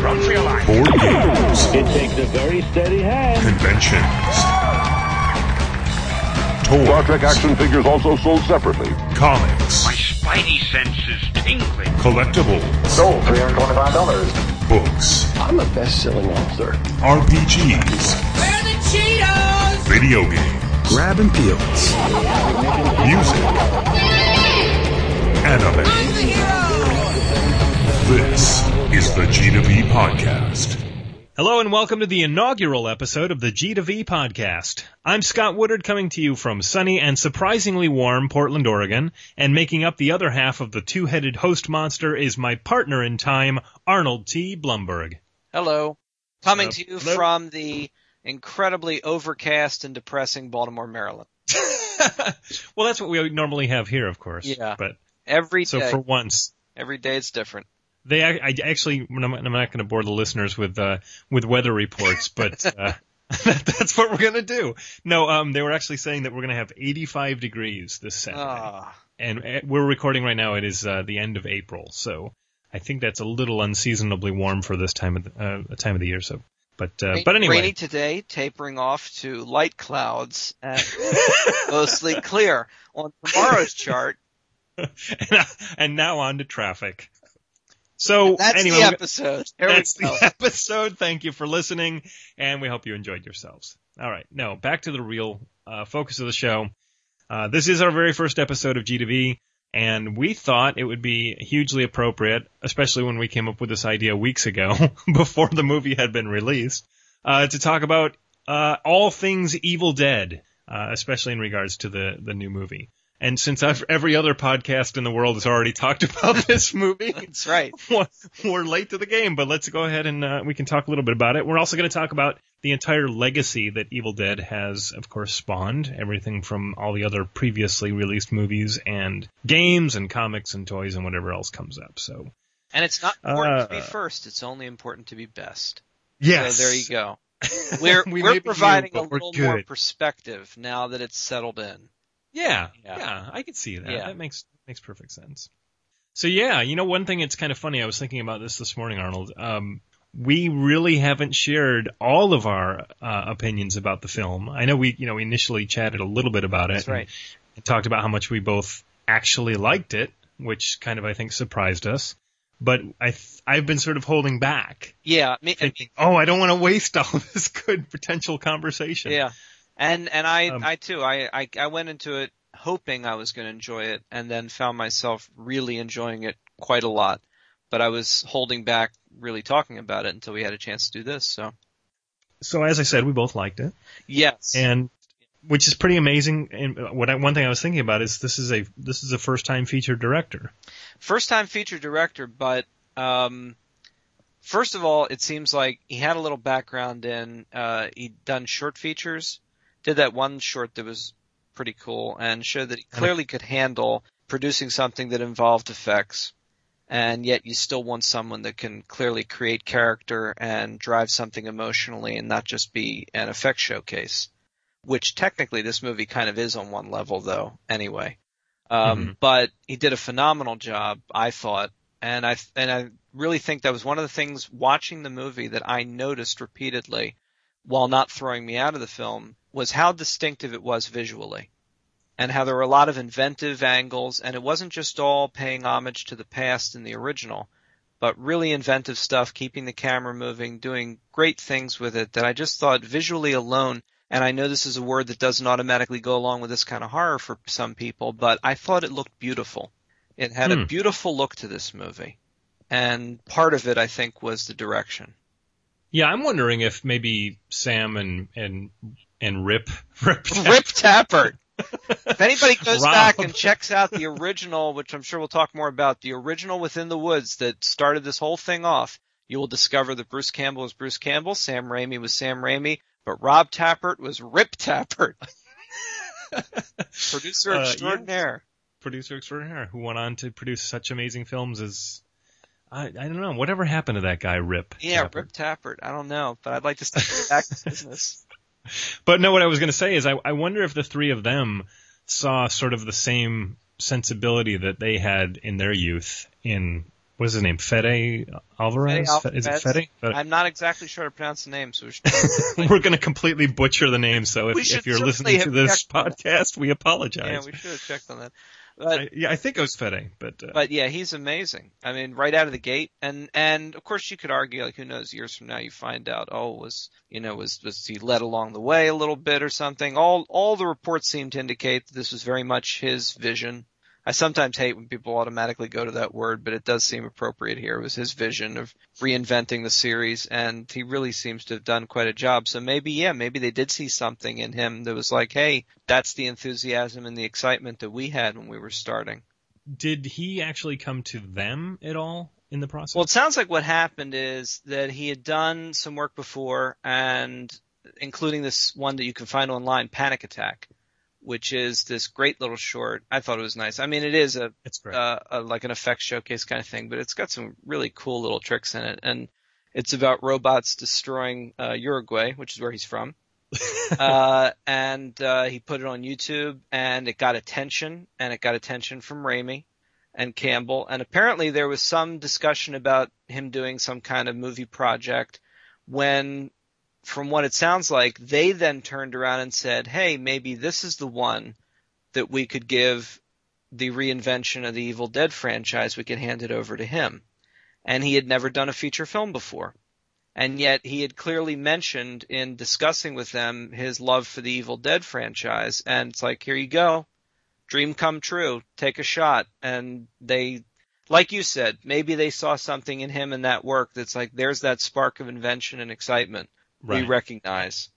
Drums for your board games, It takes a very steady hand. conventions, Star Trek action figures also sold separately. comics, My spidey sense is tingling. collectibles, Sold $325. books, I'm a best-selling author. RPGs, Where the Cheetos? video games, Grab and peels. music, anime. I'm the hero. This is the G to V podcast. Hello and welcome to the inaugural episode of the G to V podcast. I'm Scott Woodard coming to you from sunny and surprisingly warm Portland, Oregon, and making up the other half of the two-headed host monster is my partner in time, Arnold T. Blumberg. Hello. Coming Hello. to you Hello. from the incredibly overcast and depressing Baltimore, Maryland. well, that's what we normally have here, of course. Yeah. But Every so day. for once, Every day it's different. They I, I actually I'm not, not going to bore the listeners with uh, with weather reports, but uh, that's what we're going to do. No, um, they were actually saying that we're going to have 85 degrees this Saturday. Ah, and uh, we're recording right now. It is uh, the end of April, so I think that's a little unseasonably warm for this time of the, uh, time of the year. So, but uh, rain- but anyway, rainy today, tapering off to light clouds and mostly clear. On tomorrow's chart, and now on to traffic. So that's anyway, the episode. There that's the episode. Thank you for listening, and we hope you enjoyed yourselves. All right, now back to the real uh, focus of the show. Uh, this is our very first episode of G2V, and we thought it would be hugely appropriate, especially when we came up with this idea weeks ago, before the movie had been released, uh, to talk about uh, all things Evil Dead, uh, especially in regards to the the new movie. And since I've, every other podcast in the world has already talked about this movie, That's right. we're late to the game, but let's go ahead and uh, we can talk a little bit about it. We're also going to talk about the entire legacy that Evil Dead has, of course, spawned. Everything from all the other previously released movies and games and comics and toys and whatever else comes up. So, And it's not important to be Uh, first. It's only important to be best. yes. So there you go. We're We may we're providing new, a little more perspective now that it's settled in. Yeah, Yeah. yeah, I could see that. Yeah. That makes makes perfect sense. So yeah, you know, one thing it's kind of funny. I was thinking about this this morning, Arnold. Um, we really haven't shared all of our uh, opinions about the film. I know we, you know, we initially chatted a little bit about it. That's right. And, and talked about how much we both actually liked it, which kind of I think surprised us. But I, th- I've been sort of holding back, Yeah, me, thinking, oh, I don't want to waste all this good potential conversation. Yeah, and and I Um, I too I, I I went into it hoping I was going to enjoy it, and then found myself really enjoying it quite a lot. But I was holding back really talking about it until we had a chance to do this. So So as I said, we both liked it. yes, and which is pretty amazing. And what I, one thing I was thinking about is this is a this is a first time feature director. first time feature director, but um, first of all, it seems like he had a little background in uh, he'd done short features, did that one short that was pretty cool, and showed that he clearly could handle producing something that involved effects, and yet you still want someone that can clearly create character and drive something emotionally, and not just be an effect showcase. Which technically this movie kind of is on one level, though. Anyway. Um, Mhm. but he did a phenomenal job, I thought, and I and I really think that was one of the things watching the movie that I noticed repeatedly, while not throwing me out of the film, was how distinctive it was visually, and how there were a lot of inventive angles, and it wasn't just all paying homage to the past in the original, but really inventive stuff, keeping the camera moving, doing great things with it that I just thought visually alone and I know this is a word that doesn't automatically go along with this kind of horror for some people, but I thought it looked beautiful. It had Hmm. a beautiful look to this movie. And part of it, I think, was the direction. Yeah, I'm wondering if maybe Sam and and and Rip Rip, Rip Tapert! if anybody goes Rob. back and checks out the original, which I'm sure we'll talk more about, the original Within the Woods that started this whole thing off, you will discover that Bruce Campbell was Bruce Campbell, Sam Raimi was Sam Raimi, but Rob Tapert was Rip Tapert. Producer Uh, yeah. extraordinaire. producer extraordinaire who went on to produce such amazing films as I, I don't know whatever happened to that guy Rip. Yeah, Tapert. Rip Tapert. I don't know, but I'd like to see him back to business. But no, what I was going to say is I, I wonder if the three of them saw sort of the same sensibility that they had in their youth in what's his name? Fede Alvarez? Fede Is it Fede? Fede? I'm not exactly sure how to pronounce the name, so we should, We're going to completely butcher the name, so if, if you're listening to this checked on podcast, we apologize. yeah, we should have checked on that. But I, yeah, I think it was Fede, but, uh, But yeah, he's amazing. I mean, right out of the gate, and and of course you could argue, like, who knows? Years from now, you find out, oh, was you know, was was he led along the way a little bit or something? All all the reports seem to indicate that this was very much his vision. I sometimes hate when people automatically go to that word, but it does seem appropriate here. It was his vision of reinventing the series, and he really seems to have done quite a job. So maybe, yeah, maybe they did see something in him that was like, hey, that's the enthusiasm and the excitement that we had when we were starting. did he actually come to them at all in the process? Well, it sounds like what happened is that he had done some work before, and including this one that you can find online, Panic Attack, which is this great little short. I thought it was nice. I mean, it is a, it's great. uh, a like an effects showcase kind of thing, but it's got some really cool little tricks in it, and it's about robots destroying uh, Uruguay, which is where he's from. uh, and uh, he put it on YouTube, and it got attention, and it got attention from Raimi and Campbell, and apparently there was some discussion about him doing some kind of movie project. When, from what it sounds like, they then turned around and said, "Hey, maybe this is the one that we could give the reinvention of the Evil Dead franchise. We could hand it over to him." And he had never done a feature film before. And yet he had clearly mentioned in discussing with them his love for the Evil Dead franchise, and it's like, here you go, dream come true, take a shot, and they, like you said, maybe they saw something in him in that work that's like, there's that spark of invention and excitement we recognize.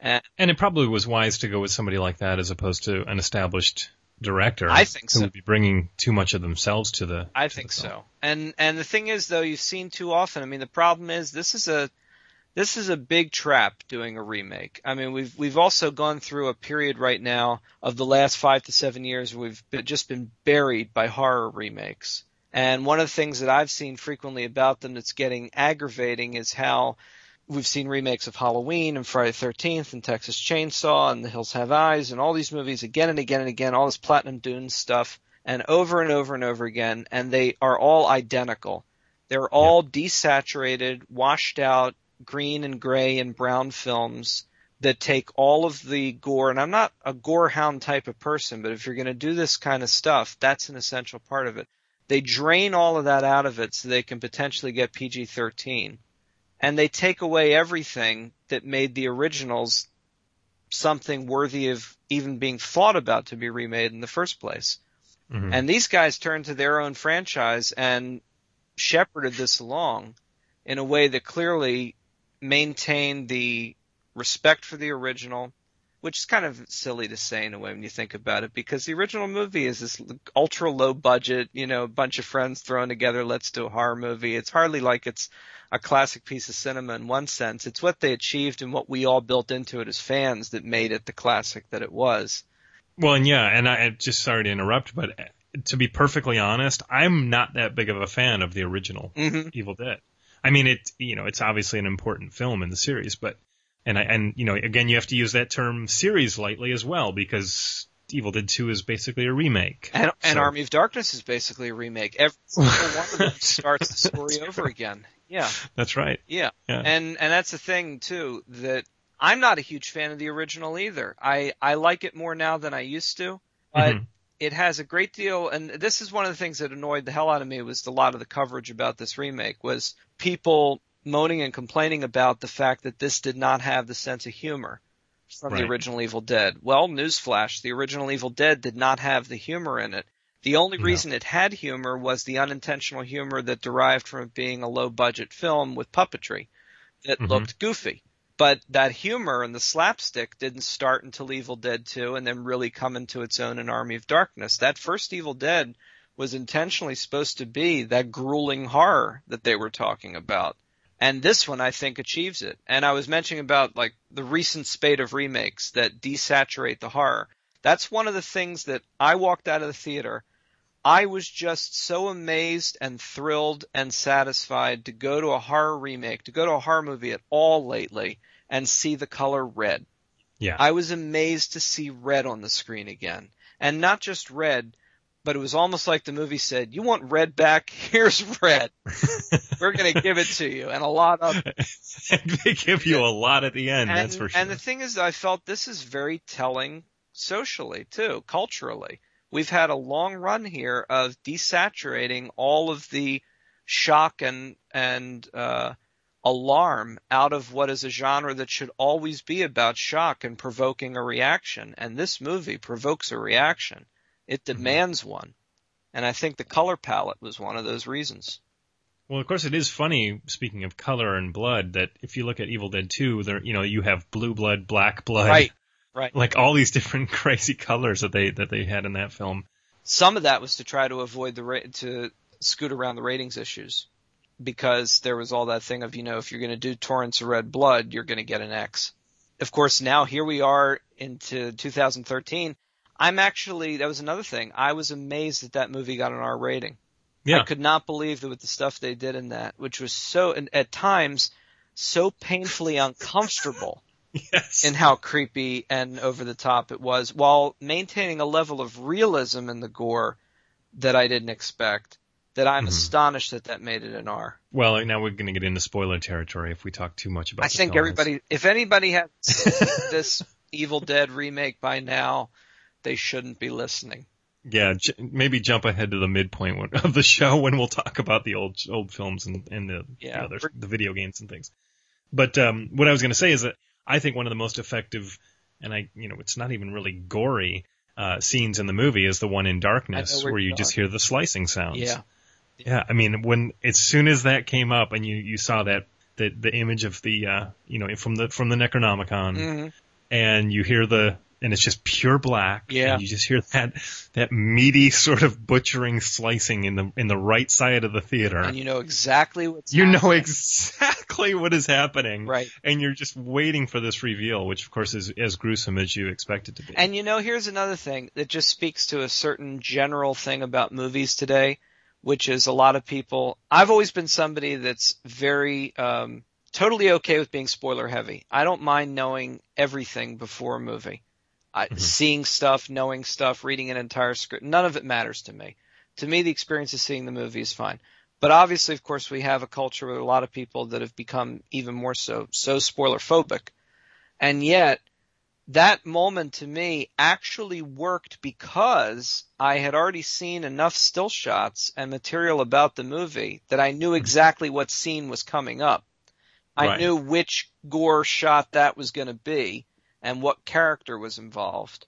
And and it probably was wise to go with somebody like that as opposed to an established director. I think who so. would be bringing too much of themselves to the. I to think the so. And and the thing is though, you've seen too often. I mean, the problem is this is a this is a big trap doing a remake. I mean, we've we've also gone through a period right now of the last 5 to 7 years where we've been, just been buried by horror remakes. And one of the things that I've seen frequently about them that's getting aggravating is how we've seen remakes of Halloween and Friday the 13th and Texas Chainsaw and The Hills Have Eyes and all these movies again and again and again, all this Platinum Dunes stuff and over and over and over again, and they are all identical. They're all desaturated, washed out, green and gray and brown films that take all of the gore, and I'm not a gore hound type of person, but if you're going to do this kind of stuff, that's an essential part of it. They drain all of that out of it so they can potentially get PG 13. And they take away everything that made the originals something worthy of even being thought about to be remade in the first place. Mhm. And these guys turned to their own franchise and shepherded this along in a way that clearly maintained the respect for the original, which is kind of silly to say in a way when you think about it, because the original movie is this ultra low budget, you know, a bunch of friends thrown together, let's do a horror movie. It's hardly like it's a classic piece of cinema in one sense. It's what they achieved and what we all built into it as fans that made it the classic that it was. Well, and yeah, and I just sorry to interrupt, but uh, to be perfectly honest, I'm not that big of a fan of the original hmm Evil Dead. I mean, it you know, it's obviously an important film in the series, but and I and you know, again, you have to use that term series lightly as well because Evil Dead 2 is basically a remake. And, and Army of Darkness is basically a remake. Every single one of them starts the story over again. Yeah, That's right. yeah. Yeah. And and that's the thing too that I'm not a huge fan of the original either. I I like it more now than I used to, but Mhm. it has a great deal. And this is one of the things that annoyed the hell out of me was a lot of the coverage about this remake was people moaning and complaining about the fact that this did not have the sense of humor from the original Evil Dead. Well, newsflash, the original Evil Dead did not have the humor in it. The only No. reason it had humor was the unintentional humor that derived from it being a low budget film with puppetry that Mhm. looked goofy. But that humor and the slapstick didn't start until Evil Dead 2 and then really come into its own in Army of Darkness. That first Evil Dead was intentionally supposed to be that grueling horror that they were talking about. And this one, I think, achieves it. And I was mentioning about like the recent spate of remakes that desaturate the horror. That's one of the things that I walked out of the theater. I was just so amazed and thrilled and satisfied to go to a horror remake, to go to a horror movie at all lately and see the color red. Yeah. I was amazed to see red on the screen again. And not just red, but it was almost like the movie said, "You want red back? Here's red. We're going to give it to you, and a lot of they give you a lot at the end, and, that's for sure. And the thing is, I felt this is very telling socially too, culturally. We've had a long run here of desaturating all of the shock and and uh, alarm out of what is a genre that should always be about shock and provoking a reaction. And this movie provokes a reaction. It Mm-hmm. demands one. And I think the color palette was one of those reasons. Well, of course, it is funny. Speaking of color and blood, that if you look at Evil Dead 2, there, you know, you have blue blood, black blood, Right. Right. like all these different crazy colors that they that they had in that film. Some of that was to try to avoid the ra- to scoot around the ratings issues because there was all that thing of you know if you're going to do torrents of red blood you're going to get an X. Of course, now here we are into 2013. I'm actually that was another thing. I was amazed that that movie got an R rating. Yeah, I could not believe that with the stuff they did in that, which was so and at times so painfully uncomfortable yes, in how creepy and over the top it was, while maintaining a level of realism in the gore that I didn't expect. That I'm Mhm. astonished that that made it an R. Well, now we're going to get into spoiler territory if we talk too much about. It. I think everybody, if anybody has this Evil Dead remake by now, they shouldn't be listening. Yeah, j- maybe jump ahead to the midpoint of the show when we'll talk about the old old films and, and the, Yeah. the other the video games and things. But um, what I was going to say is that I think one of the most effective, and I you know it's not even really gory uh, scenes in the movie is the one in darkness where you just hear the slicing sounds. Yeah. Yeah, I mean, when as soon as that came up and you you saw that the the image of the uh you know from the from the Necronomicon hmm and you hear the and it's just pure black. Yeah. And you just hear that that meaty sort of butchering slicing in the in the right side of the theater. And you know exactly what's You know happening. exactly what is happening. Right. And you're just waiting for this reveal, which of course is as gruesome as you expect it to be. And you know, here's another thing that just speaks to a certain general thing about movies today, which is a lot of people. I've always been somebody that's very, um, totally okay with being spoiler heavy. I don't mind knowing everything before a movie. I, Mhm. Seeing stuff, knowing stuff, reading an entire script, none of it matters to me. To me, the experience of seeing the movie is fine. But obviously, of course, we have a culture with a lot of people that have become even more so, so spoiler phobic. And yet, that moment to me actually worked because I had already seen enough still shots and material about the movie that I knew exactly what scene was coming up. I Right. knew which gore shot that was going to be and what character was involved.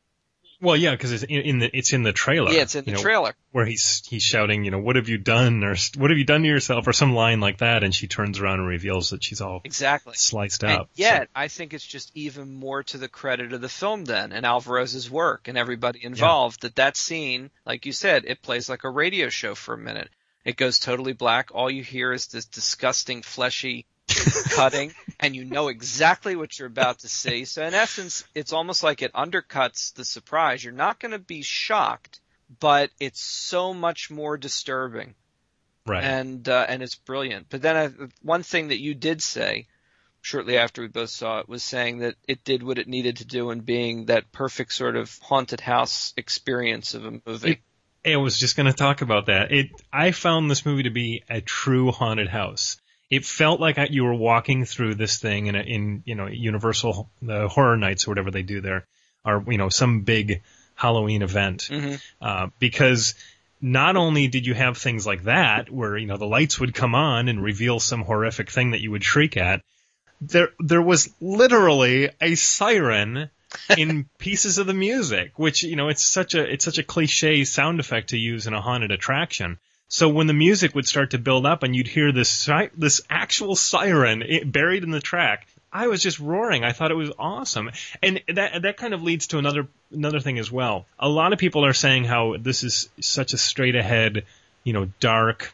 well, yeah, because it's in, in the it's in the trailer. Yeah, it's in the know, trailer. where he's he's shouting, you know, what have you done, or what have you done to yourself, or some line like that, and she turns around and reveals that she's all Exactly. sliced And up. yet, I think it's just even more to the credit of the film then, and Alvarez's work and everybody involved, that that scene, like you said, it plays like a radio show for a minute. It goes totally black. All you hear is this disgusting fleshy cutting, and you know exactly what you're about to see. So in essence, it's almost like it undercuts the surprise. You're not going to be shocked, but it's so much more disturbing right. and uh, and it's brilliant. But then I, one thing that you did say shortly after we both saw it was saying that it did what it needed to do in being that perfect sort of haunted house experience of a movie. I was just going to talk about that. It, I found this movie to be a true haunted house. It felt like you were walking through this thing in, a, in you know Universal the Horror Nights or whatever they do there, or you know some big Halloween event. Mhm. Uh, because not only did you have things like that where you know the lights would come on and reveal some horrific thing that you would shriek at, there there was literally a siren in pieces of the music, which you know it's such a it's such a cliche sound effect to use in a haunted attraction. So when the music would start to build up and you'd hear this this actual siren eh, buried in the track, I was just roaring. I thought it was awesome, and that that kind of leads to another another thing as well. A lot of people are saying how this is such a straight ahead, you know, dark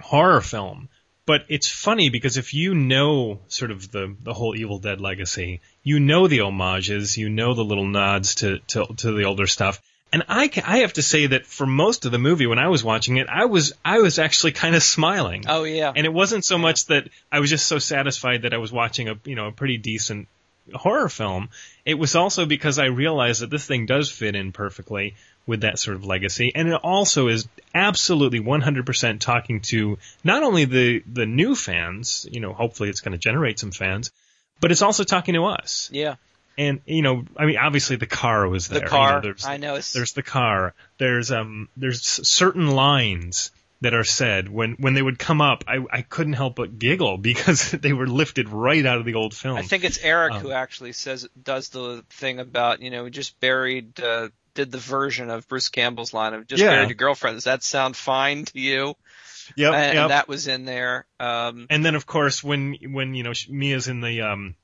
horror film. But it's funny because if you know sort of the the whole Evil Dead legacy, you know the homages, you know the little nods to to, to the older stuff. And I ca I have to say that for most of the movie when I was watching it, I was I was actually kind of smiling. Oh yeah, And it wasn't so much that I was just so satisfied that I was watching a you know a pretty decent horror film. It was also because I realized that this thing does fit in perfectly with that sort of legacy, and it also is absolutely 100% talking to not only the the new fans, you know, hopefully it's going to generate some fans, but it's also talking to us. Yeah. And you know, I mean, obviously the car was there. The car. You know, there's, I know. It's, there's the car. There's um there's certain lines that are said when when they would come up. I I couldn't help but giggle because they were lifted right out of the old film. I think it's Eric Um, who actually says does the thing about you know we just buried uh, did the version of Bruce Campbell's line of just Yeah. buried your girlfriend. Does that sound fine to you? yep, and, yep. and that was in there. Um, And then of course when when you know Mia's in the um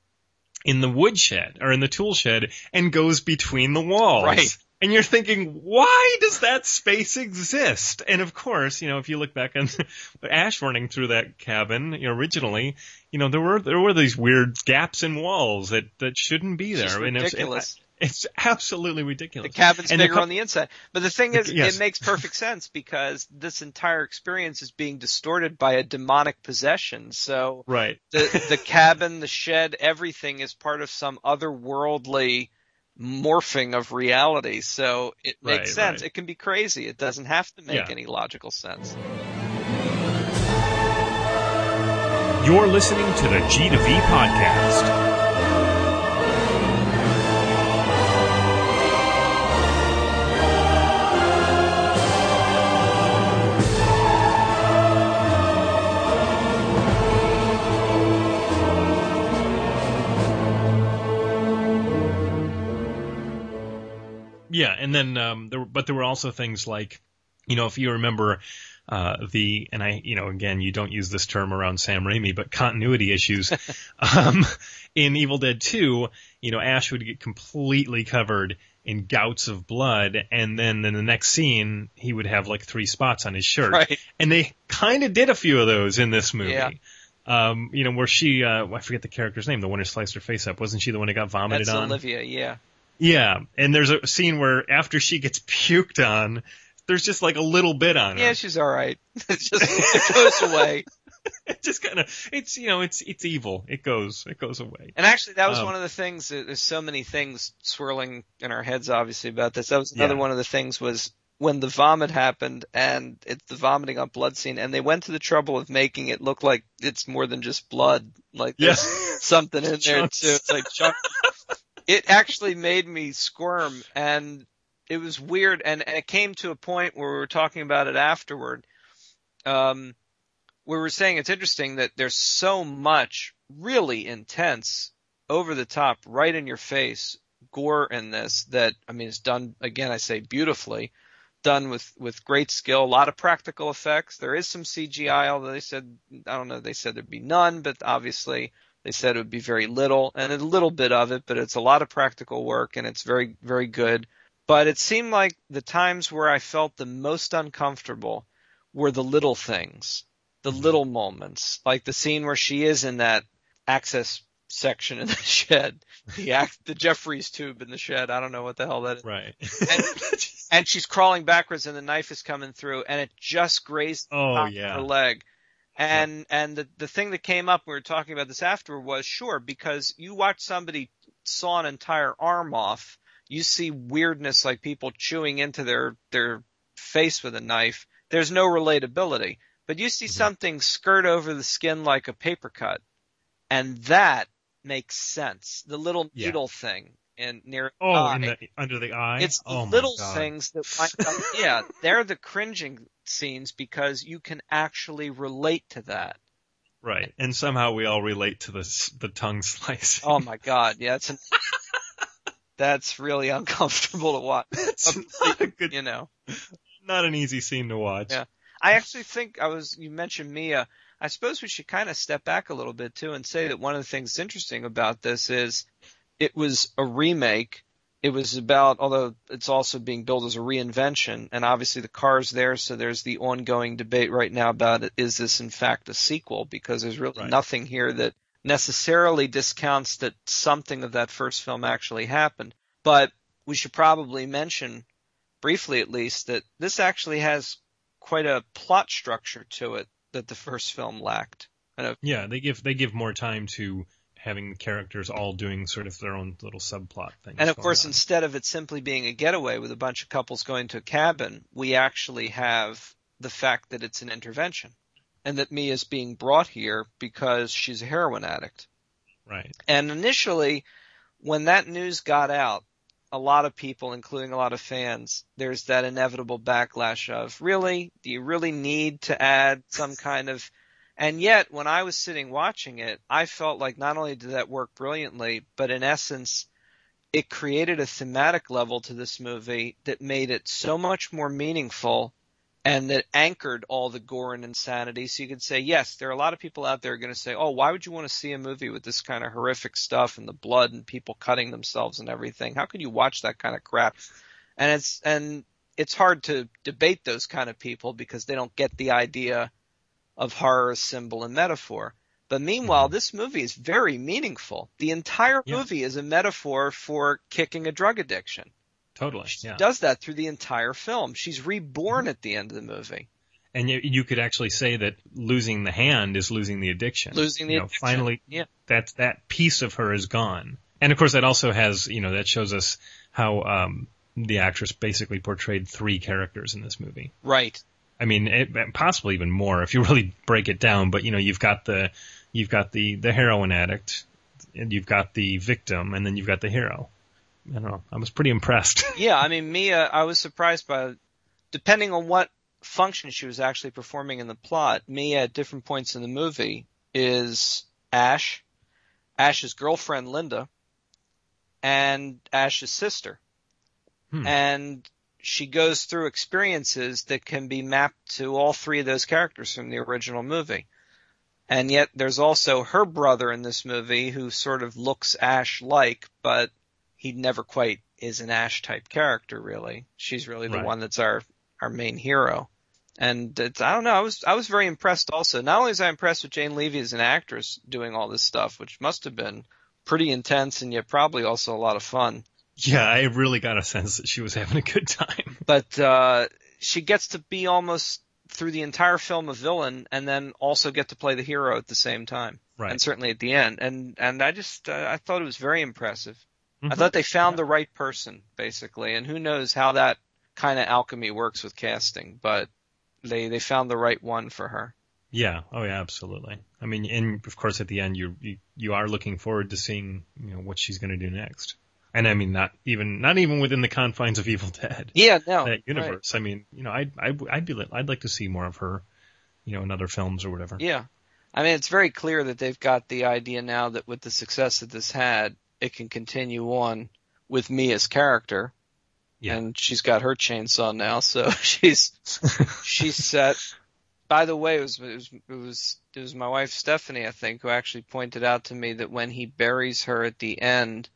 in the woodshed or in the tool shed and goes between the walls. Right. And you're thinking, why does that space exist? And of course, you know, if you look back on ash running through that cabin, you know, originally, you know, there were there were these weird gaps in walls that that shouldn't be it's there. And it's- ridiculous. It's, absolutely ridiculous. the cabin's And bigger cou- on the inside. But the thing is, Yes. it makes perfect sense because this entire experience is being distorted by a demonic possession. So Right. the the cabin, the shed, everything is part of some otherworldly morphing of reality. So it makes Right, sense. right. It can be crazy. It doesn't have to make Yeah. any logical sense. You're listening to the G to V podcast. Yeah, and then um, there, were- but there were also things like, you know, if you remember uh, the, and I, you know, again, you don't use this term around Sam Raimi, but continuity issues. um, in Evil Dead 2, you know, Ash would get completely covered in gouts of blood, and then in the next scene, he would have like three spots on his shirt. Right. And they kind of did a few of those in this movie. Yeah. Um, you know, where she, uh, I forget the character's name, the one who sliced her face up. Wasn't she the one who got vomited That's on? Olivia. Yeah. Yeah, and there's a scene where after she gets puked on, there's just like a little bit on her. Yeah, she's all right. It just it goes away. it just kind of, it's you know, it's it's evil. It goes, it goes away. And actually, that was Um, one of the things. There's so many things swirling in our heads, obviously, about this. That was another Yeah. one of the things was when the vomit happened and it's the vomiting on blood scene, and they went to the trouble of making it look like it's more than just blood. Like Yeah. there's something in there too. It's like chunk. It actually made me squirm, and it was weird. And, and it came to a point where we were talking about it afterward. Um, we were saying it's interesting that there's so much really intense, over the top, right in your face gore in this that I mean it's done again. I say beautifully, done with with great skill. A lot of practical effects. There is some CGI, although they said I don't know. They said there'd be none, but obviously they said it would be very little, and a little bit of it, but it's a lot of practical work, and it's very very good. But it seemed like the times where I felt the most uncomfortable were the little things, the mm-hmm. little moments, like the scene where she is in that access section in the shed, the act, the Jefferies tube in the shed. I don't know what the hell that is. Right. And she's crawling backwards and the knife is coming through and it just grazed oh, the Oh, top yeah. of her leg. And and the the thing that came up, we were talking about this after, was sure because you watch somebody saw an entire arm off, you see weirdness like people chewing into their their face with a knife. There's no relatability, but you see Mm-hmm. something skirt over the skin like a paper cut, and that makes sense. The little Yeah. needle thing in near Oh, eye. the, under the eye. It's the oh, little things that yeah, they're the cringing scenes because you can actually relate to that. Right. And somehow we all relate to this the tongue slice. Oh my god, yeah, it's an, that's really uncomfortable to watch. it's not a good, You know, not an easy scene to watch. Yeah. I actually think I was. You mentioned Mia. I suppose we should kind of step back a little bit too and say that one of the things interesting about this is it was a remake. It was about, although it's also being billed as a reinvention, and obviously the car's there, so there's the ongoing debate right now about it, is this in fact a sequel? Because there's really Right. nothing here that necessarily discounts that something of that first film actually happened. But we should probably mention, briefly at least, that this actually has quite a plot structure to it that the first film lacked. Yeah, they give they give more time to having the characters all doing sort of their own little subplot things. And of course, on. instead of it simply being a getaway with a bunch of couples going to a cabin, we actually have the fact that it's an intervention and that Mia's being brought here because she's a heroin addict. right, And initially, when that news got out, a lot of people, including a lot of fans, there's that inevitable backlash of, really? Do you really need to add some kind of, and yet when I was sitting watching it, I felt like not only did that work brilliantly, but in essence, it created a thematic level to this movie that made it so much more meaningful and that anchored all the gore and insanity. So you could say, yes, there are a lot of people out there going to say, oh, why would you want to see a movie with this kind of horrific stuff and the blood and people cutting themselves and everything? How could you watch that kind of crap? And it's, and it's hard to debate those kind of people because they don't get the idea of horror symbol and metaphor. But meanwhile, this movie is very meaningful. The entire Yeah. movie is a metaphor for kicking a drug addiction. totally, She yeah. does that through the entire film. She's reborn at the end of the movie. And you, you could actually say that losing the hand is losing the addiction. Losing the you know, addiction. Finally, Yeah. that that piece of her is gone. And of course, that also has you know that shows us how um, the actress basically portrayed three characters in this movie. Right. I mean, it, possibly even more if you really break it down. But you know, you've got the you've got the the heroin addict, and you've got the victim, and then you've got the hero. I don't know. I was pretty impressed. Yeah, I mean, Mia, I was surprised by, depending on what function she was actually performing in the plot, Mia at different points in the movie is Ash, Ash's girlfriend Linda, and Ash's sister. Hmm. And she goes through experiences that can be mapped to all three of those characters from the original movie. And yet there's also her brother in this movie who sort of looks Ash like, but he never quite is an Ash type character really. She's really the Right. one that's our our main hero. And it's, I don't know, I was I was very impressed also. Not only was I impressed with Jane Levy as an actress doing all this stuff, which must have been pretty intense and yet probably also a lot of fun. Yeah, I really got a sense that she was having a good time. But uh she gets to be almost through the entire film a villain and then also get to play the hero at the same time. Right. And certainly at the end. And and I just uh, I thought it was very impressive. I Mhm. thought they found the right person, basically, and who knows how that kind of alchemy works with casting, but they they found the right one for her. Yeah. Oh, yeah. Absolutely. I mean, and of course, at the end, you you, you are looking forward to seeing you know what she's going to do next. And I mean, not even not even within the confines of Evil Dead, Yeah, no, that right. universe. I mean, you know, I'd I'd I'd be I'd like to see more of her, you know, in other films or whatever. Yeah, I mean it's very clear that they've got the idea now that with the success that this had, it can continue on with Mia's character. Yeah. And she's got her chainsaw now, so she's she's set. By the way, it was, it was it was it was my wife Stephanie, I think, who actually pointed out to me that when he buries her at the end,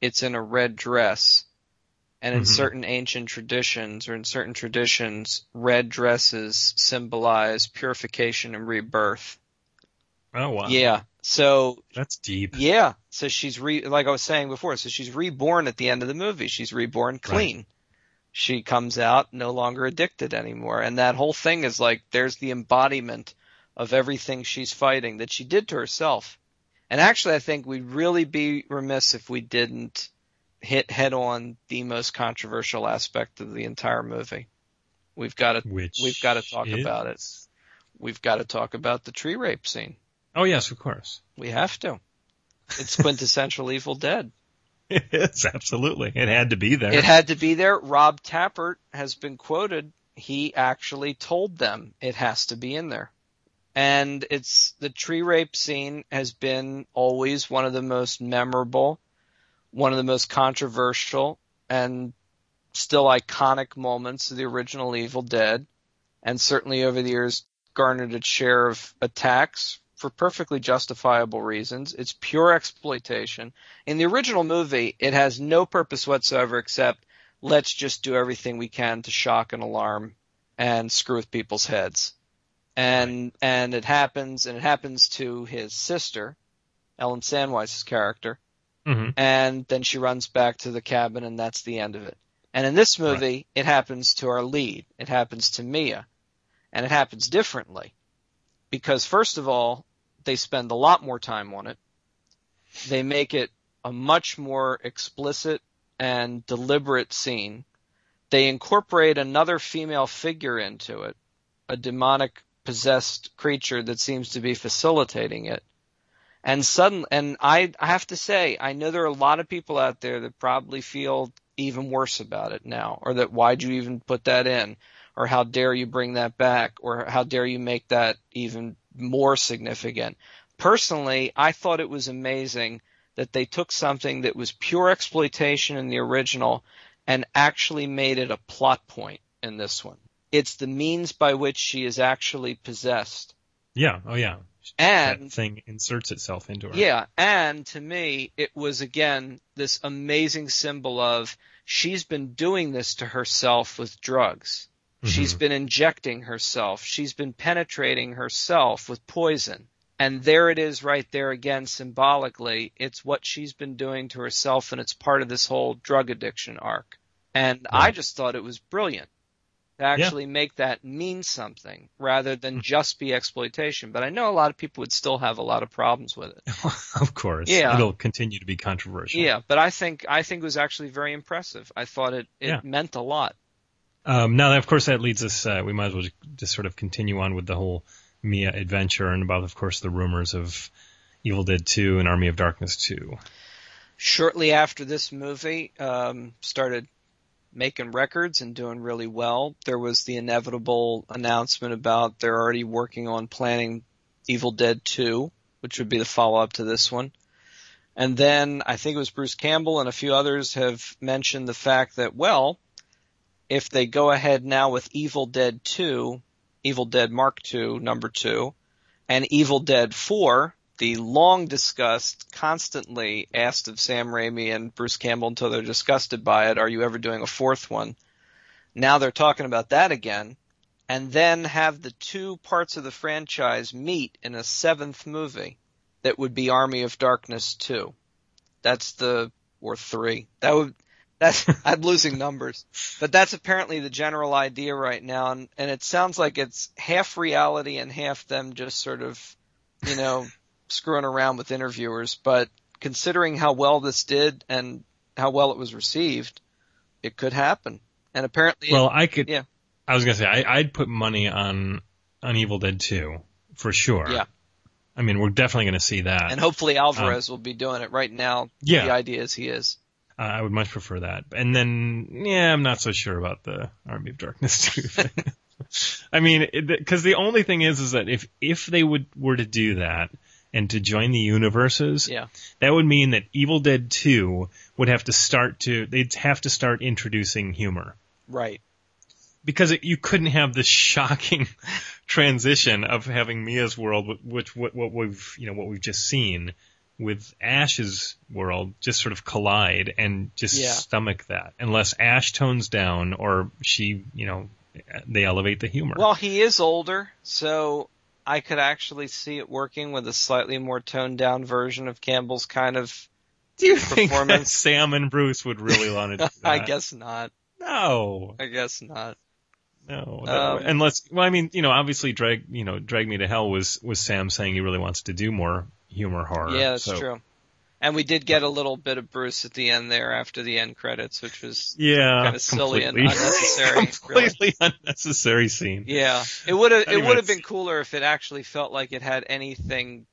it's in a red dress. And in Mhm. certain ancient traditions or in certain traditions, red dresses symbolize purification and rebirth. Oh wow. Yeah. So That's deep. yeah. So she's re like I was saying before, so she's reborn at the end of the movie. She's reborn clean. She comes out no longer addicted anymore. And that whole thing is like there's the embodiment of everything she's fighting that she did to herself. And actually I think we'd really be remiss if we didn't hit head on the most controversial aspect of the entire movie. We've got to Which we've got to talk is- about it. We've got to talk about the tree rape scene. Oh yes, of course. We have to. It's quintessential Evil Dead. It is absolutely. It had to be there. It had to be there. Rob Tapert has been quoted. He actually told them it has to be in there. And it's the tree rape scene has been always one of the most memorable, one of the most controversial and still iconic moments of the original Evil Dead. And certainly over the years garnered its share of attacks for perfectly justifiable reasons. It's pure exploitation. In the original movie, it has no purpose whatsoever except let's just do everything we can to shock and alarm and screw with people's heads. And and it happens and it happens to his sister, Ellen Sandweiss's character, Mhm. and then she runs back to the cabin and that's the end of it. And in this movie, it happens to our lead. It happens to Mia. And it happens differently. Because first of all, they spend a lot more time on it. They make it a much more explicit and deliberate scene. They incorporate another female figure into it, a demonic possessed creature that seems to be facilitating it. And suddenly, and I, I have to say, I know there are a lot of people out there that probably feel even worse about it now, or that why'd you even put that in, or how dare you bring that back, or how dare you make that even more significant. Personally, I thought it was amazing that they took something that was pure exploitation in the original and actually made it a plot point in this one. It's the means by which she is actually possessed. Yeah. Oh yeah. And that thing inserts itself into her. yeah, and to me, it was again this amazing symbol of she's been doing this to herself with drugs. Mm-hmm. She's been injecting herself. She's been penetrating herself with poison. And there it is right there again symbolically. It's what she's been doing to herself and it's part of this whole drug addiction arc. And I just thought it was brilliant to actually make that mean something rather Hmm. than just be exploitation. But I know a lot of people would still have a lot of problems with it. of course. Yeah. It'll continue to be controversial. Yeah, but I think I think it was actually very impressive. I thought it it Yeah. meant a lot. Um, now, of course, that leads us. Uh, we might as well just sort of continue on with the whole Mia adventure, and about, of course, the rumors of Evil Dead 2 and Army of Darkness 2. Shortly after this movie um, started making records and doing really well, there was the inevitable announcement about they're already working on planning Evil Dead 2, which would be the follow up to this one. And then I think it was Bruce Campbell and a few others have mentioned the fact that, well, if they go ahead now with Evil Dead 2, Evil Dead Mark 2, number 2, and Evil Dead 4, the long discussed, constantly asked of Sam Raimi and Bruce Campbell until they're disgusted by it, are you ever doing a fourth one? Now they're talking about that again, and then have the two parts of the franchise meet in a seventh movie that would be Army of Darkness 2. That's the, or 3. That would, that's, I'm losing numbers. But that's apparently the general idea right now, and, and it sounds like it's half reality and half them just sort of, you know, screwing around with interviewers. But considering how well this did and how well it was received, it could happen. And apparently, Well, I could. Yeah. I was gonna say I, I'd put money on on Evil Dead 2 for sure. Yeah. I mean, we're definitely gonna see that. and hopefully Alvarez will be doing it right now. Um, Yeah. The idea is he is. Uh, I would much prefer that. And then, yeah, I'm not so sure about the Army of Darkness 2. I mean, because the only thing is, is that if if they would were to do that and to join the universes, Yeah. that would mean that Evil Dead 2 would have to start to they'd have to start introducing humor Right. because it, you couldn't have this shocking transition of having Mia's world, which what, what we've you know what we've just seen with Ash's world, just sort of collide and just Yeah. stomach that, unless Ash tones down or she you know they elevate the humor. Well, he is older, so I could actually see it working with a slightly more toned down version of Campbell's kind of. do you think that performance. Sam and Bruce would really want to do that? I guess not. no, I guess not. no, Um, unless well, I mean, you know, obviously, drag you know, drag me to hell was was Sam saying he really wants to do more humor horror. Yeah, that's so- true. And we did get a little bit of Bruce at the end there after the end credits, which was Yeah, Kinda silly and completely- unnecessary, completely unnecessary scene. yeah. It would have it would have been cooler if it actually felt like it had anything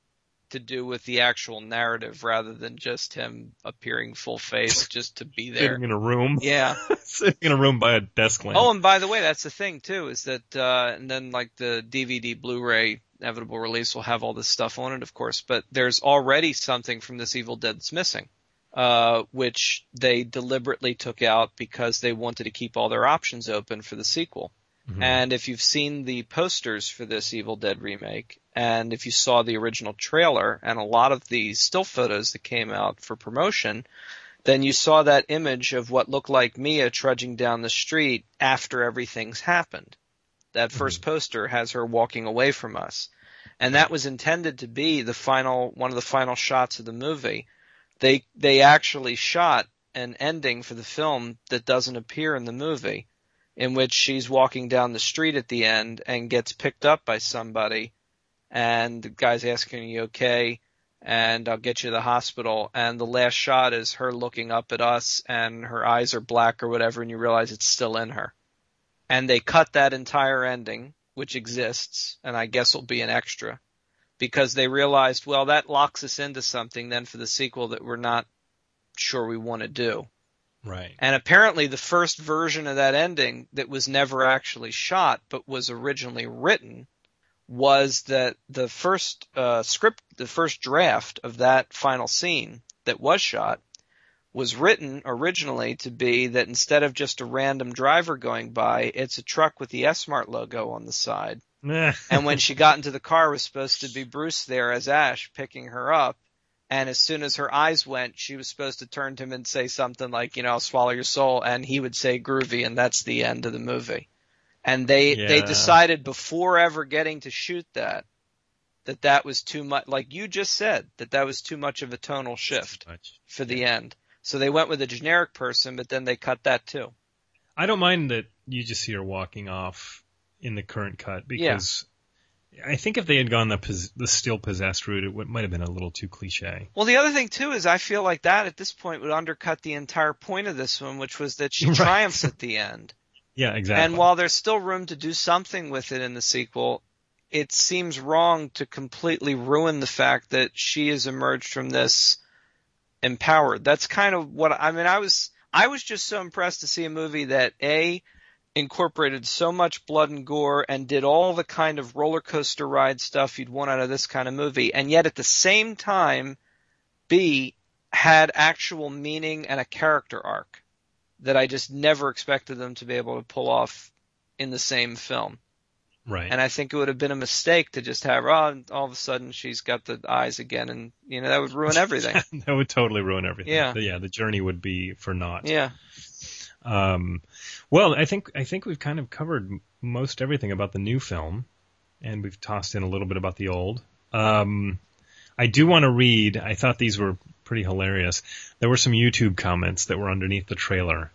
to do with the actual narrative rather than just him appearing full face just to be there. Sitting in a room, Yeah. sitting in a room by a desk lamp. Oh, and by the way, that's the thing too, is that uh and then like the DVD Blu-ray inevitable release will have all this stuff on it, of course, but there's already something from this Evil Dead that's missing. Uh, which they deliberately took out because they wanted to keep all their options open for the sequel. Mhm. And if you've seen the posters for this Evil Dead remake, and if you saw the original trailer and a lot of the still photos that came out for promotion, then you saw that image of what looked like Mia trudging down the street after everything's happened. That mm-hmm. 1st poster has her walking away from us. And that was intended to be the final, one of the final shots of the movie. They, they actually shot an ending for the film that doesn't appear in the movie, in which she's walking down the street at the end and gets picked up by somebody, and the guy's asking, are you okay? and I'll get you to the hospital. And the last shot is her looking up at us and her eyes are black or whatever and you realize it's still in her. And they cut that entire ending, which exists and I guess will be an extra because they realized, well, that locks us into something then for the sequel that we're not sure we want to do. Right. And apparently the first version of that ending that was never actually shot but was originally written was that the first uh, script, the first draft of that final scene that was shot was written originally to be that instead of just a random driver going by, it's a truck with the S-Mart logo on the side. and when she got into the car, it was supposed to be Bruce there as Ash picking her up. And as soon as her eyes went, she was supposed to turn to him and say something like, you know, I'll swallow your soul. And he would say groovy. And that's the end of the movie. And they, they decided before ever getting to shoot that, that that was too much, like you just said, that that was too much of a tonal shift for the end. So they went with a generic person, but then they cut that too. I don't mind that you just see her walking off in the current cut because I think if they had gone the pos- the still possessed route, it would, might have been a little too cliche. Well, the other thing too is I feel like that at this point would undercut the entire point of this one, which was that she Right. triumphs at the end. Yeah, exactly. And while there's still room to do something with it in the sequel, it seems wrong to completely ruin the fact that she has emerged from this empowered. That's kind of what I mean. I was I was just so impressed to see a movie that a incorporated so much blood and gore and did all the kind of roller coaster ride stuff you'd want out of this kind of movie, and yet at the same time, b had actual meaning and a character arc that I just never expected them to be able to pull off in the same film. Right. And I think it would have been a mistake to just have her, oh, all of a sudden she's got the eyes again and, you know, that would ruin everything. that would totally ruin everything. Yeah. The- yeah, the journey would be for naught. yeah. Um, well, I think I think we've kind of covered most everything about the new film, and we've tossed in a little bit about the old. Um, I do want to read. I thought these were pretty hilarious. There were some YouTube comments that were underneath the trailer,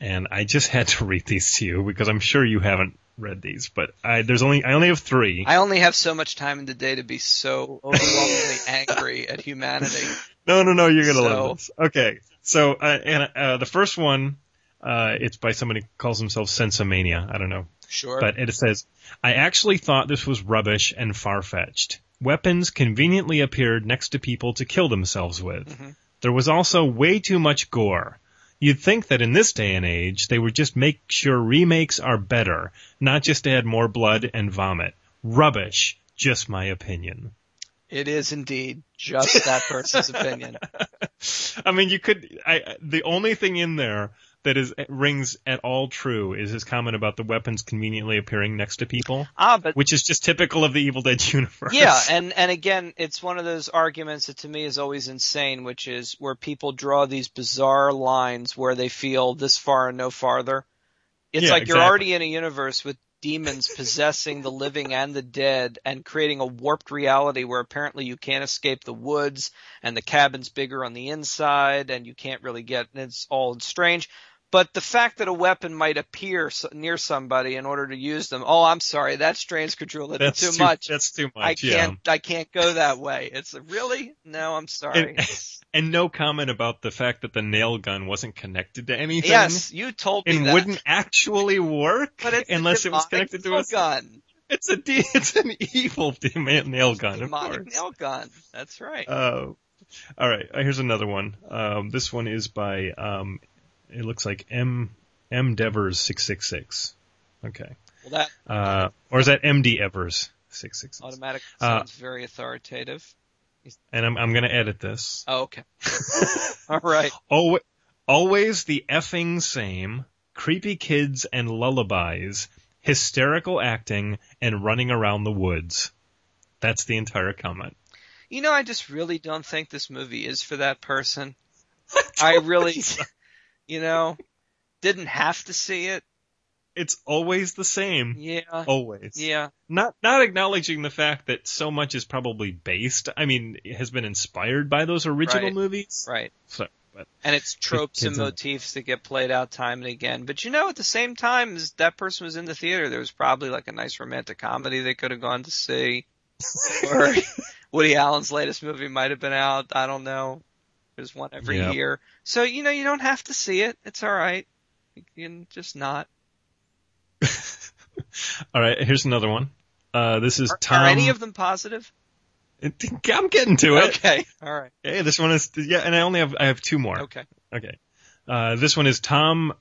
and I just had to read these to you because I'm sure you haven't read these. But I there's only I only have three. I only have so much time in the day to be so overwhelmingly angry at humanity. No, no, no, you're gonna So- love this. Okay, so uh, and uh, the first one, uh, it's by somebody who calls himself Sensomania. I don't know Sure. But it says, I actually thought this was rubbish and far-fetched. Weapons conveniently appeared next to people to kill themselves with. Mhm. There was also way too much gore. You'd think that in this day and age, they would just make sure remakes are better, not just add more blood and vomit. Rubbish. Just my opinion. it is indeed just that person's opinion. I mean, you could. I the only thing in there that is rings at all true is his comment about the weapons conveniently appearing next to people, Ah, but which is just typical of the Evil Dead universe. Yeah, and and again, it's one of those arguments that to me is always insane, which is where people draw these bizarre lines where they feel this far and no farther. It's Yeah, like you're already in a universe with demons possessing the living and the dead and creating a warped reality where apparently you can't escape the woods and the cabin's bigger on the inside and you can't really get it's all strange. But the fact that a weapon might appear near somebody in order to use them, oh, I'm sorry, that strains credulity that's too much. That's too much. I can't. I can't go that way. It's really no. I'm sorry. And, and no comment about the fact that the nail gun wasn't connected to anything. yes, you told me And that. wouldn't actually work but it's a unless it was connected to a. gun. It's a de- it's an evil nail gun, Demonic nail gun. That's right. Uh, all right, uh, here's another one. Um, this one is by um, it looks like M M Devers six six six. Okay, well, that uh, or is that MD Evers six six six? automatic Uh, sounds very authoritative. And I'm I'm gonna edit this. Oh, okay. All right. Always, always the effing same. Creepy kids and lullabies, hysterical acting, and running around the woods. That's the entire comment. You know, I just really don't think this movie is for that person. I really, you know, didn't have to see it. It's always the same. Yeah. Always. Yeah. Not not acknowledging the fact that so much is probably based. I mean, it has been inspired by those original Right. movies. Right. So, but and it's tropes and and- motifs that get played out time and again. But you know, at the same time as that person was in the theater, there was probably like a nice romantic comedy they could have gone to see, or Woody Allen's latest movie might have been out. I don't know. There's one every Yep. year. So, you know, you don't have to see it. It's alright. You can just not. All right, here's another one. Uh, this is Are, Tom. are any of them positive? I'm getting to it. Okay. Alright. Hey, this one is yeah, and I only have I have two more. Okay. Okay. Uh, this one is Tom.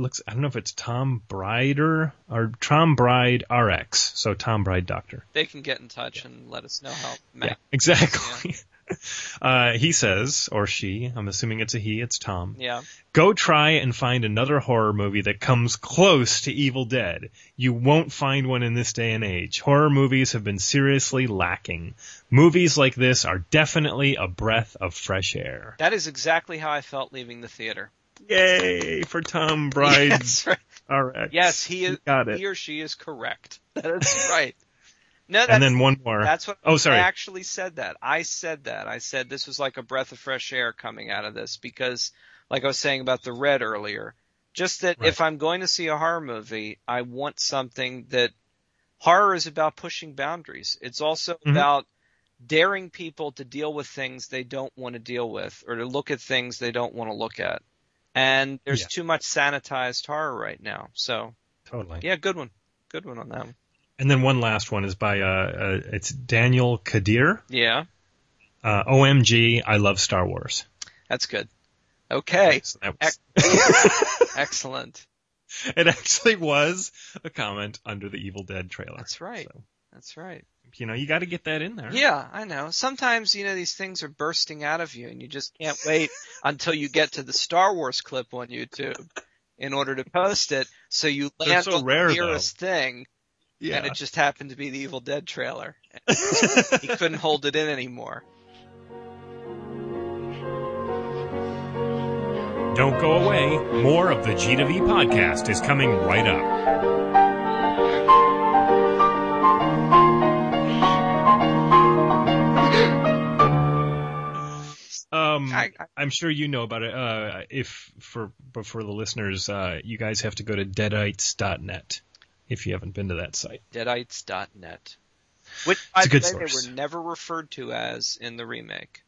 Looks. I don't know if it's Tom Brider or Tom Bride RX. So Tom Bride Doctor. They can get in touch and let us know how Yeah, exactly. uh, he says, or she. I'm assuming it's a he. It's Tom. Yeah. Go try and find another horror movie that comes close to Evil Dead. You won't find one in this day and age. Horror movies have been seriously lacking. Movies like this are definitely a breath of fresh air. That is exactly how I felt leaving the theater. Yay for Tom Bride's Yes, right. RX. Yes, he is. got it. He or she is correct. That is right. No, that's, and then one more. that's what. Oh, sorry. I actually said that. I said that. I said this was like a breath of fresh air coming out of this because, like I was saying about the red earlier, just that Right. if I'm going to see a horror movie, I want something that horror is about pushing boundaries. It's also Mhm. about daring people to deal with things they don't want to deal with or to look at things they don't want to look at. And there's Yeah. too much sanitized horror right now. So, Totally. yeah, good one. Good one on that one. And then one last one is by uh, uh it's Daniel Kadir. Yeah, Uh, OMG, I love Star Wars. that's good. Okay, was- excellent. it actually was a comment under the Evil Dead trailer. That's right. So, That's right. You know, you got to get that in there. Yeah, I know. Sometimes, you know, these things are bursting out of you and you just can't wait until you get to the Star Wars clip on YouTube in order to post it. So you They're land so on rare, the nearest thing yeah. and it just happened to be the Evil Dead trailer. he couldn't hold it in anymore. Don't go away. More of the G2V podcast is coming right up. Um, I, I, I'm sure you know about it. Uh, if for but for the listeners, uh, you guys have to go to deadites.net if you haven't been to that site. Deadites.net. Which, by It's a the good way, source. they were never referred to as in the remake.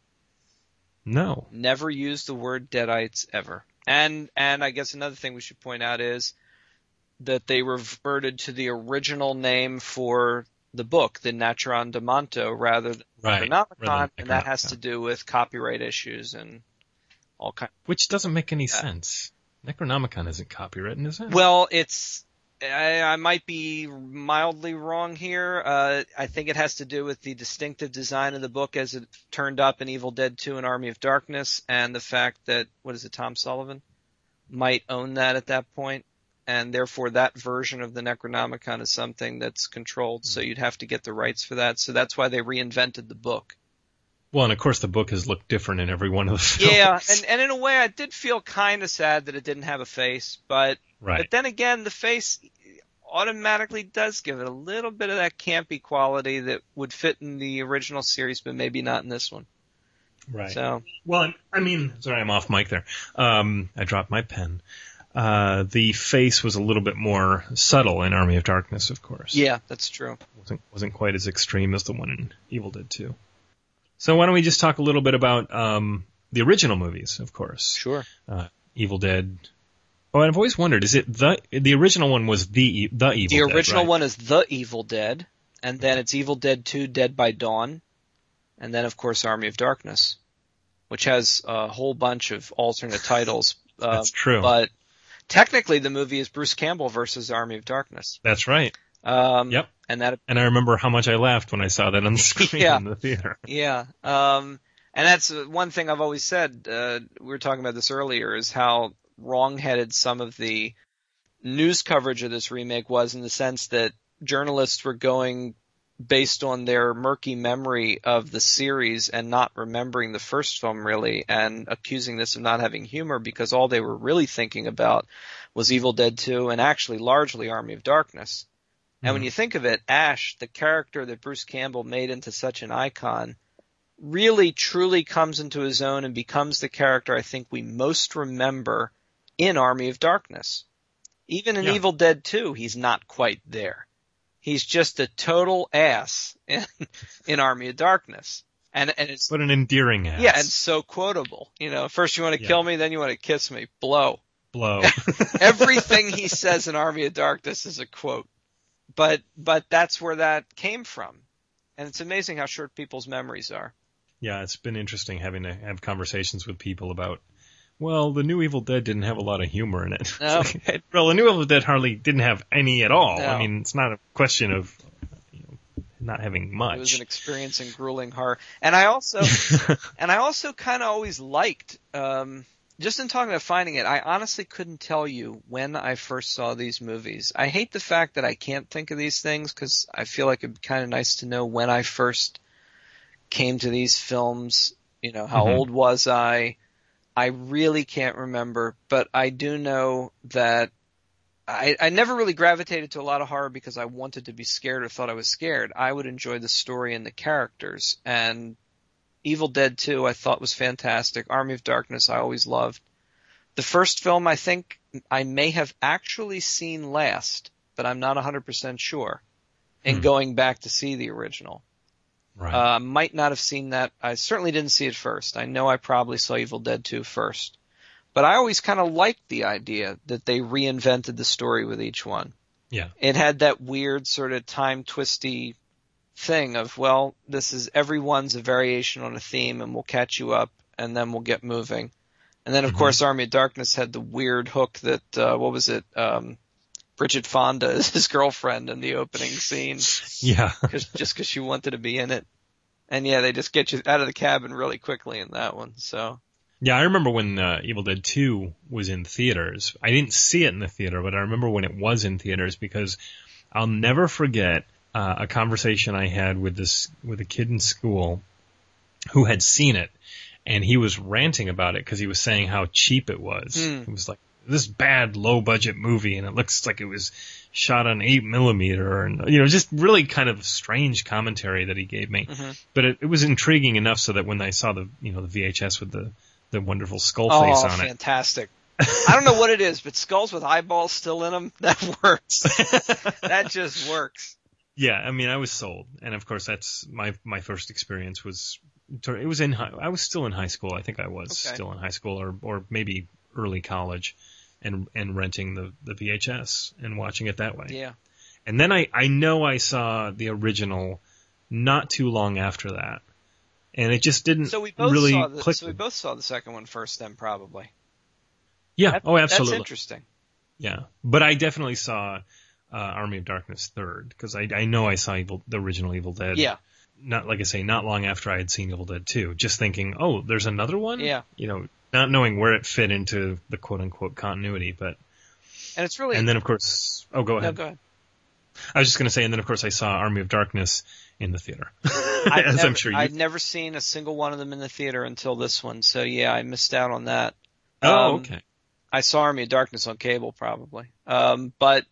No. Never used the word deadites ever. And and I guess another thing we should point out is that they reverted to the original name for the book, the Naturom Demonto, rather than Right. Necronomicon, and that has to do with copyright issues and all kind. Which doesn't make any sense. Necronomicon isn't copywritten, is it? Well, it's I, I might be mildly wrong here. Uh, I think it has to do with the distinctive design of the book as it turned up in Evil Dead 2 and Army of Darkness, and the fact that what is it, Tom Sullivan might own that at that point, and therefore that version of the Necronomicon is something that's controlled. So you'd have to get the rights for that. So that's why they reinvented the book. Well, and of course the book has looked different in every one of the films. Yeah, and and in a way, I did feel kind of sad that it didn't have a face, but right. But then again, the face automatically does give it a little bit of that campy quality that would fit in the original series, but maybe not in this one. right. So Well, I mean, sorry, I'm off mic there. Um, I dropped my pen. Uh, the face was a little bit more subtle in Army of Darkness, of course. yeah, that's true. wasn't wasn't quite as extreme as the one in Evil Dead 2. So why don't we just talk a little bit about um, the original movies, of course. Sure. Uh, Evil Dead. Oh, I've always wondered, is it the the original one was the the Evil Dead. The Dead, original right? one is The Evil Dead, and then it's Evil Dead 2 Dead by Dawn, and then of course Army of Darkness, which has a whole bunch of alternate titles. Uh, That's true. But technically the movie is Bruce Campbell versus Army of Darkness. That's right. Um, Yep. And that And I remember how much I laughed when I saw that on the screen Yeah. in the theater. Yeah. Um, and that's one thing I've always said. Uh, we were talking about this earlier is how wrong-headed some of the news coverage of this remake was in the sense that journalists were going based on their murky memory of the series and not remembering the first film really and accusing this of not having humor because all they were really thinking about was Evil Dead 2 and actually largely Army of Darkness. And when mm-hmm. you think of it, Ash, the character that Bruce Campbell made into such an icon, really truly comes into his own and becomes the character I think we most remember in Army of Darkness. Even in Yeah. Evil Dead 2, he's not quite there. He's just a total ass in, in Army of Darkness. And and it's But an endearing ass. yeah, and so quotable. You know, first you want to Yeah. kill me, then you want to kiss me. Blow. blow. Everything he says in Army of Darkness is a quote. But but that's where that came from. And it's amazing how short people's memories are. yeah, it's been interesting having to have conversations with people about. Well, the new Evil Dead didn't have a lot of humor in it. No. Like, well, the new Evil Dead hardly didn't have any at all. No. I mean, it's not a question of you know, not having much. It was an experience in grueling horror. And I also and I also kind of always liked um just in talking about finding it, I honestly couldn't tell you when I first saw these movies. I hate the fact that I can't think of these things because I feel like it'd be kind of nice to know when I first came to these films. You know, how Mhm. old was I? I really can't remember, but I do know that I, I never really gravitated to a lot of horror because I wanted to be scared or thought I was scared. I would enjoy the story and the characters. And Evil Dead 2 I thought was fantastic. Army of Darkness I always loved. The first film I think I may have actually seen last, but I'm not 100% sure. In Hmm. going back to see the original. Right. Uh, might not have seen that. I certainly didn't see it first. I know I probably saw Evil Dead 2 first. But I always kind of liked the idea that they reinvented the story with each one. yeah. It had that weird sort of time twisty thing of, well, this is everyone's a variation on a theme and we'll catch you up and then we'll get moving. And then of Mhm. course Army of Darkness had the weird hook that, uh, what was it, um, Bridget Fonda is his girlfriend in the opening scene Yeah. cause, just because she wanted to be in it. And yeah, they just get you out of the cabin really quickly in that one. So Yeah, I remember when uh, Evil Dead 2 was in theaters. I didn't see it in the theater, but I remember when it was in theaters because I'll never forget uh, a conversation I had with this with a kid in school who had seen it, and he was ranting about it because he was saying how cheap it was. Hmm. It was like this bad low budget movie, and it looks like it was shot on eight millimeter, and you know, just really kind of strange commentary that he gave me. Mhm. But it, it was intriguing enough so that when I saw the you know the VHS with the the wonderful skull oh, face on it. fantastic. I don't know what it is, but skulls with eyeballs still in them, that works. that just works. Yeah, I mean, I was sold, and of course, that's my my first experience was. It was in high, I was still in high school. I think I was Okay. still in high school, or or maybe early college, and and renting the the VHS and watching it that way. Yeah. And then I I know I saw the original not too long after that, and it just didn't So we both really saw the click. so we both saw the second one first then probably. yeah, That- oh, absolutely. That's interesting. Yeah, but I definitely saw uh, Army of Darkness third because I I know I saw Evil, the original Evil Dead. Yeah. Not like I say, not long after I had seen Evil Dead two, just thinking, oh, there's another one. Yeah. You know, not knowing where it fit into the quote unquote continuity, but And it's really and then of course, oh, go no, ahead. go ahead. I was just gonna say, and then of course I saw Army of Darkness in the theater, I've as never, I'm sure you. I'd never seen a single one of them in the theater until this one, so yeah, I missed out on that. oh, um, okay. I saw Army of Darkness on cable probably. Um, but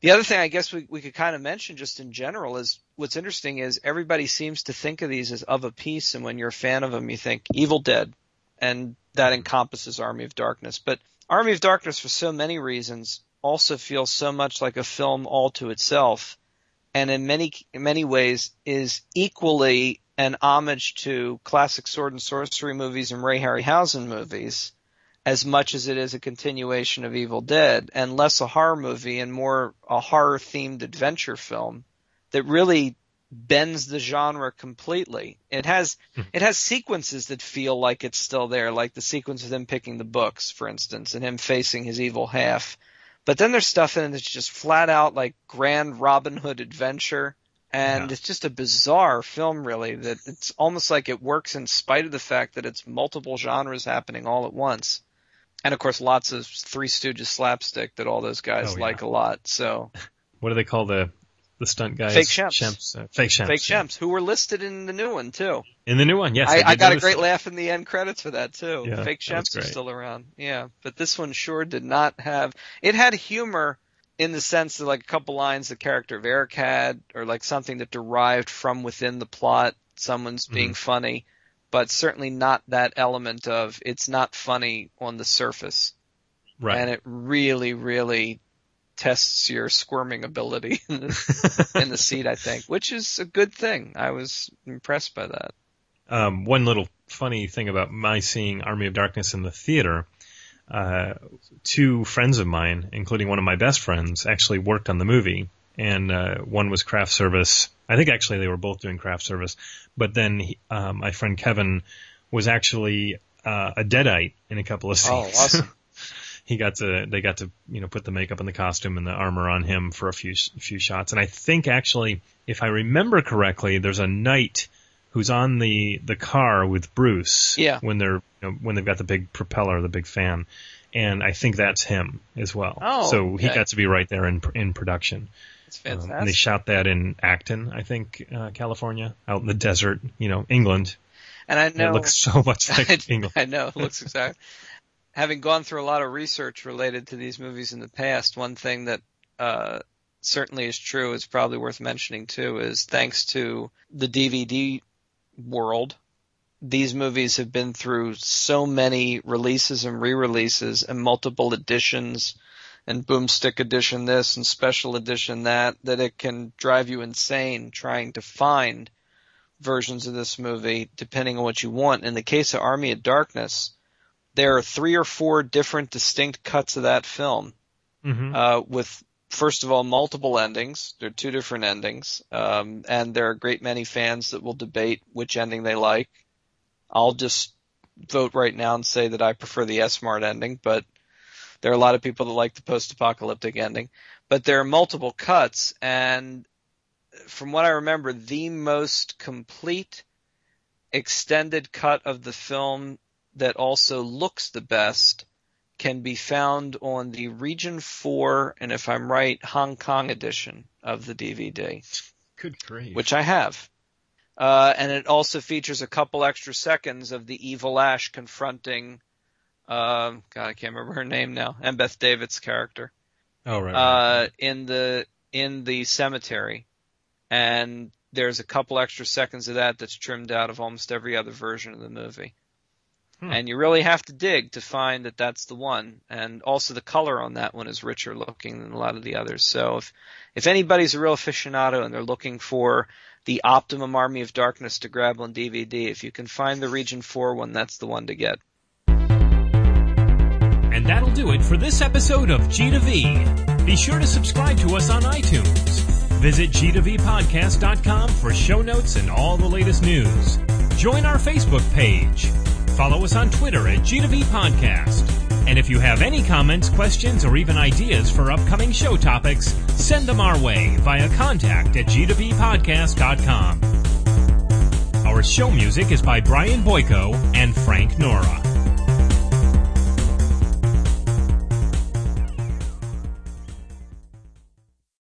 the other thing I guess we, we could kind of mention just in general is what's interesting is everybody seems to think of these as of a piece, and when you're a fan of them, you think Evil Dead, and that encompasses Army of Darkness. But Army of Darkness, for so many reasons, also feels so much like a film all to itself, and in many in many ways is equally an homage to classic sword and sorcery movies and Ray Harryhausen movies as much as it is a continuation of Evil Dead and less a horror movie and more a horror themed adventure film that really bends the genre completely. It has hmm. it has sequences that feel like it's still there, like the sequence of him picking the books, for instance, and him facing his evil half. But then there's stuff in it that's just flat out like grand Robin Hood adventure. And Yeah. it's just a bizarre film really that it's almost like it works in spite of the fact that it's multiple genres happening all at once. And of course lots of Three Stooges slapstick that all those guys Oh, yeah. like a lot. So What do they call the the stunt guys? Fake Shemps. Shemps, uh, fake Shemps. fake yeah. Who were listed in the new one too. In the new one, yes. I, did I got a great that. laugh in the end credits for that too. Yeah, Fake Shemps are still around. Yeah, but this one sure did not have. It had humor in the sense that like a couple lines the character of Eric had, or like something that derived from within the plot. Someone's Mm-hmm. being funny, but certainly not that element of it's not funny on the surface, Right. and it really, really tests your squirming ability in the, in the seat. I think, which is a good thing. I was impressed by that. Um, one little funny thing about my seeing Army of Darkness in the theater, uh, two friends of mine, including one of my best friends, actually worked on the movie. And uh, one was craft service. I think actually they were both doing craft service. But then he, uh, my friend Kevin was actually uh, a deadite in a couple of Oh, scenes. awesome. he got to they got to you know put the makeup and the costume and the armor on him for a few few shots. And I think actually, if I remember correctly, there's a knight who's on the the car with Bruce. Yeah. When they're you know, when they've got the big propeller, the big fan, and I think that's him as well. Oh, so he okay. got to be right there in in production. It's Um, fantastic. and they shot that in Acton, I think, uh, California, out in the desert, you know, England. and I know It looks so much I, like England. I know it looks exact. Having gone through a lot of research related to these movies in the past, one thing that uh, certainly is true is probably worth mentioning too is thanks to the DVD world, these movies have been through so many releases and re-releases and multiple editions and boomstick edition this and special edition that that it can drive you insane trying to find versions of this movie depending on what you want. In the case of Army of Darkness, there are three or four different distinct cuts of that film hmm uh, with first of all multiple endings. There are two different endings, um, and there are a great many fans that will debate which ending they like. I'll just vote right now and say that I prefer the S-Mart ending, but there are a lot of people that like the post-apocalyptic ending. But there are multiple cuts, and from what I remember, the most complete extended cut of the film that also looks the best can be found on the Region 4, and if I'm right, Hong Kong edition of the DVD, Good grief. which I have. Uh, and it also features a couple extra seconds of the evil Ash confronting, um, God, I can't remember her name now, Embeth Davidtz's character, oh, right. right. uh, in the, in the cemetery. And there's a couple extra seconds of that that's trimmed out of almost every other version of the movie. Hmm. And you really have to dig to find that that's the one. And also the color on that one is richer looking than a lot of the others. So if, if anybody's a real aficionado and they're looking for the optimum Army of Darkness to grab on DVD, if you can find the Region 4 one, that's the one to get. And that'll do it for this episode of G to V. Be sure to subscribe to us on iTunes. Visit g2vpodcast.com for show notes and all the latest news. Join our Facebook page. Follow us on Twitter at G2V Podcast. And if you have any comments, questions, or even ideas for upcoming show topics, send them our way via contact at g2vpodcast.com. Our show music is by Brian Boyko and Frank Nora.